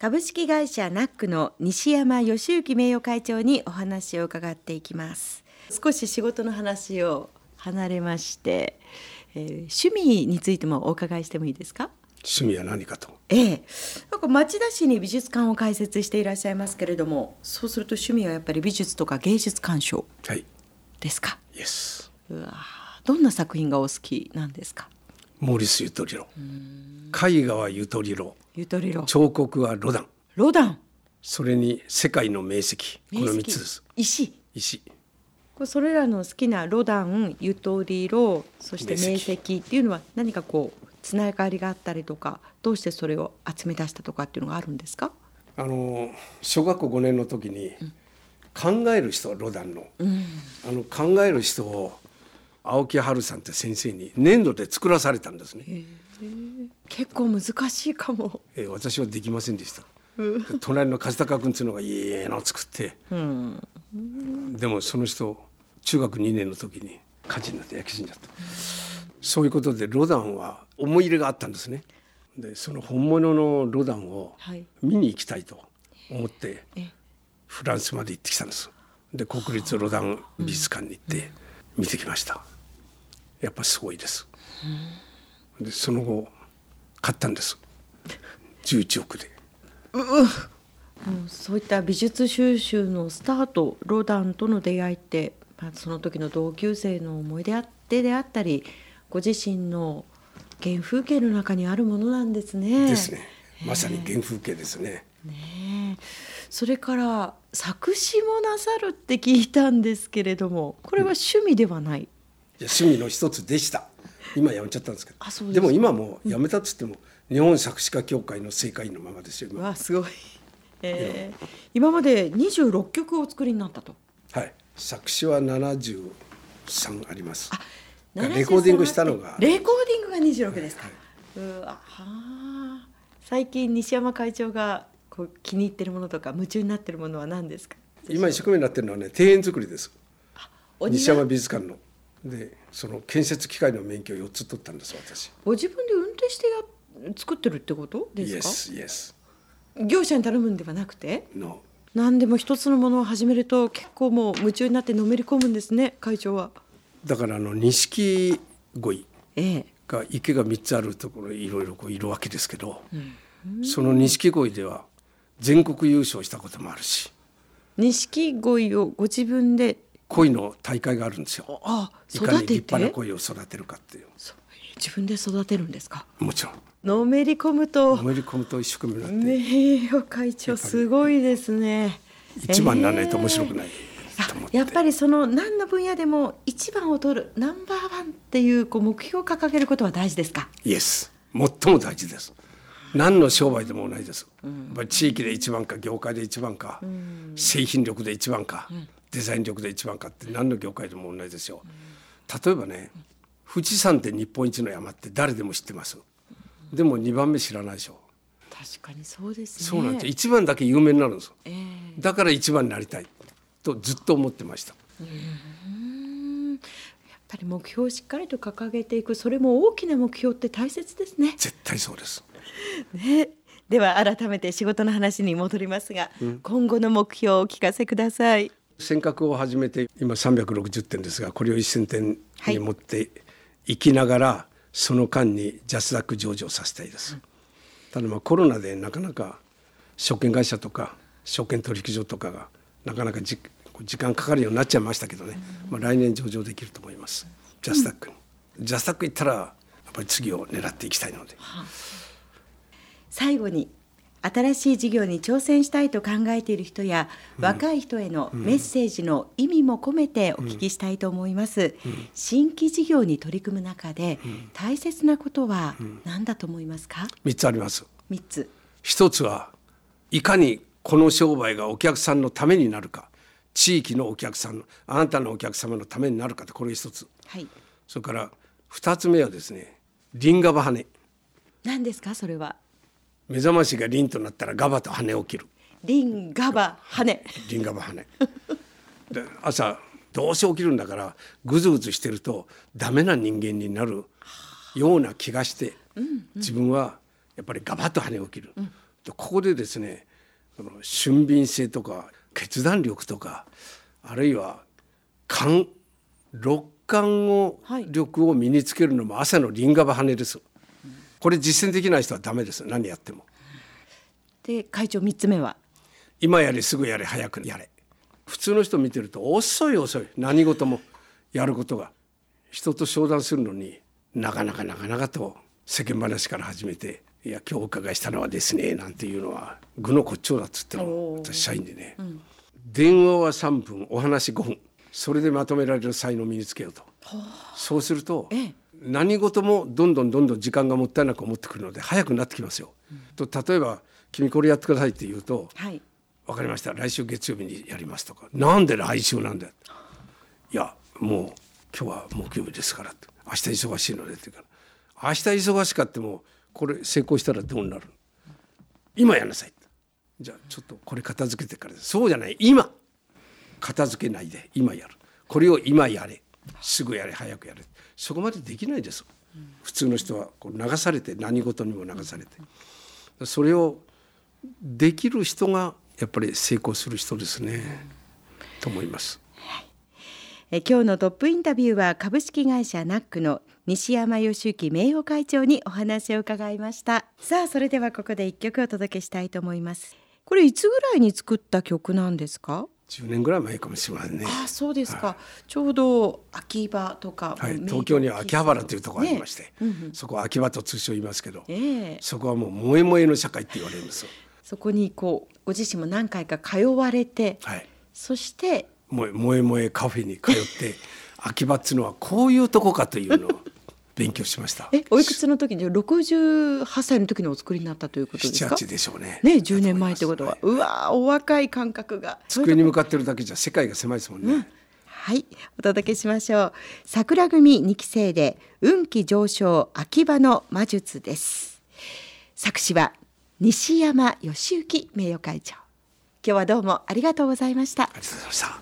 株式会社ナックの西山義行名誉会長にお話を伺っていきます。少し仕事の話を離れまして、えー趣味についてもお伺いしてもいいですか？趣味は何かと。ええ、なんか町田市に美術館を開設していらっしゃいますけれどもそうすると趣味はやっぱり美術とか芸術鑑賞はい。ですか？イエスうわー。どんな作品がお好きなんですか？モーリス・ユトリロ。絵画はユトリロゆとりろ彫刻はロダン。ロダン。それに世界の名石。この3つです。石。石。これそれらの好きなロダンゆとりろそして名名石石っていうのは何かこうつながりがあったりとかどうしてそれを集め出したとかっていうのがあるんですか？あの小学校5年の時に考える人ロダンの、あの考える人を青木春さんって先生に粘土で作らされたんですね、結構難しいかも。えー私はできませんでした、で隣の梶高君っていうのがいいの作って、でもその人中学2年の時に火事になって焼け死んじゃった、そういうことでロダンは思い入れがあったんですね。でその本物のロダンをはい。見に行きたいと思ってえ。フランスまで行ってきたんです。で国立ロダン美術館に行って見てきました。やっぱすごいです。でその後買ったんです。11億で。もうそういった美術収集のスタートロダンとの出会いって、まあ、その時の同級生の思い出あってであったりご自身の原風景の中にあるものなんですね。ですね。まさに原風景ですね。ねえ。それから作詞もなさるって聞いたんですけれどもこれは趣味ではない、いや趣味の一つでした今やめちゃったんですけど。でも今もやめたっつっても、日本作詞家協会の正会員のままですよ今。わあすごい、え。ー今まで26曲お作りになったと。はい。作詞は73あります。あレコーディングしたのがレコーディングが26ですか、うわはあ。最近西山会長がこう気に入ってるものとか夢中になってるものは何ですか？今一生懸命になってるのはね庭園作りです。西山美術館のでその建設機械の免許を4つ取ったんです私。ご自分で運転してや作ってるってこと？ですスイエスか業者に頼むんではなくて？の何でも一つのものを始めると結構もう夢中になってのめり込むんですね会長は。だからあの錦鯉ええ。が池が3つあるところいろいろこういるわけですけど、その錦鯉では全国優勝したこともあるし。錦鯉をご自分で鯉の大会があるんですよ。あいかに育て立派なて鯉を育てるかっていう。そう。自分で育てるんですか？もちろん。のめり込むと。のめり込むと一生懸命名誉会長すごいですね。一番にならないと面白くない。と思って、やっぱりその何の分野でも一番を取るナンバーワンっていうこう目標を掲げることは大事ですか？イエス最も大事です。何の商売でも同じです、やっぱり地域で一番か業界で一番か、製品力で一番か、デザイン力で一番かって何の業界でも同じですよ、例えばね富士山って日本一の山って誰でも知ってます。でも2番目知らないでしょ。確かにそうですね。そうなんです一番だけ有名になるんですええ。だから一番になりたい。とずっと思ってました。うん。やっぱり目標をしっかりと掲げていく。それも大きな目標って大切ですね。絶対そうです。ね。では改めて仕事の話に戻りますが、今後の目標をお聞かせください尖閣を始めて今360点ですがこれを1000点に持っていきながら、その間にジャスダック上場させたいです、ただまあコロナでなかなか証券会社とか証券取引所とかがなかなかじ時間かかるようになっちゃいましたけどね、まあ、来年上場できると思います。ジャスダックに、ジャスダック行ったらやっぱり次を狙っていきたいので。最後に新しい事業に挑戦したいと考えている人や、若い人へのメッセージの意味も込めてお聞きしたいと思います、新規事業に取り組む中で、大切なことは何だと思いますか？3つあります。三つ。一つはいかにこの商売がお客さんのためになるか。地域のお客さんあなたのお客様のためになるかってこれ一つ。はい。それから二つ目はですねリンガバ羽何ですか？それは目覚ましがリンとなったらガバと羽を切る。リンガバ羽。リンガバ羽。で朝どうせ起きるんだからぐずぐずしてるとダメな人間になるような気がして、自分はやっぱりガバッと羽を切る、ここでですねこの俊敏性とか決断力とかあるいは感六感を、はい。力を身につけるのも朝のリンガバ羽です。これ実践できない人はダメです。何やっても。で会長三つ目は？今やれすぐやれ早くやれ。普通の人見てると遅い遅い。何事もやることが。人と商談するのになかなかなかなかと世間話から始めて「いや今日お伺いしたのはですね」なんていうのは具の骨頂だっつっても私社員でね、電話は3分お話5分。それでまとめられる才能を身につけようと。そうするとええ何事もどんどんどんどん時間がもったいなく思ってくるので早くなってきますよ。と例えば「君これやってください」って言うとはい。分かりました。来週月曜日にやりますとか。なんで来週なんだよ。いやもう今日は木曜日ですから明日忙しいのでって言うから。明日忙しかってもこれ成功したらどうなる今やんなさい。じゃあちょっとこれ片付けてから。そうじゃない。今。片付けないで。今やる。これを今やれすぐやれ早くやれ。そこまでできないです。普通の人はこう流されて何事にも流されて。それをできる人がやっぱり成功する人ですね、と思います。え今日のトップインタビューは株式会社ナックの西山義行名誉会長にお話を伺いました。さあそれではここで一曲お届けしたいと思います。これいつぐらいに作った曲なんですか？10年ぐらい前かもしれませんね。あそうですか、ちょうど秋葉とか、はい、東京には秋葉原というところがありまして、ね。うんうん。そこは秋葉と通称言いますけど、ええ。そこはもう萌え萌えの社会って言われるんですよ。そこにこうご自身も何回か通われて、はい、そして萌え萌え萌えカフェに通って 秋葉っつうのはこういうとこかというのを勉強しました。えおいくつの時に68歳の時にお作りになったということですか？7、8でしょうね。ね10年前ってことは、うわーお若い感覚が。机に向かってるだけじゃ世界が狭いですもんね。はい。お届けしましょう。桜組2期生で運気上昇秋葉の魔術です。作詞は西山義行名誉会長。今日はどうもありがとうございました。ありがとうございました。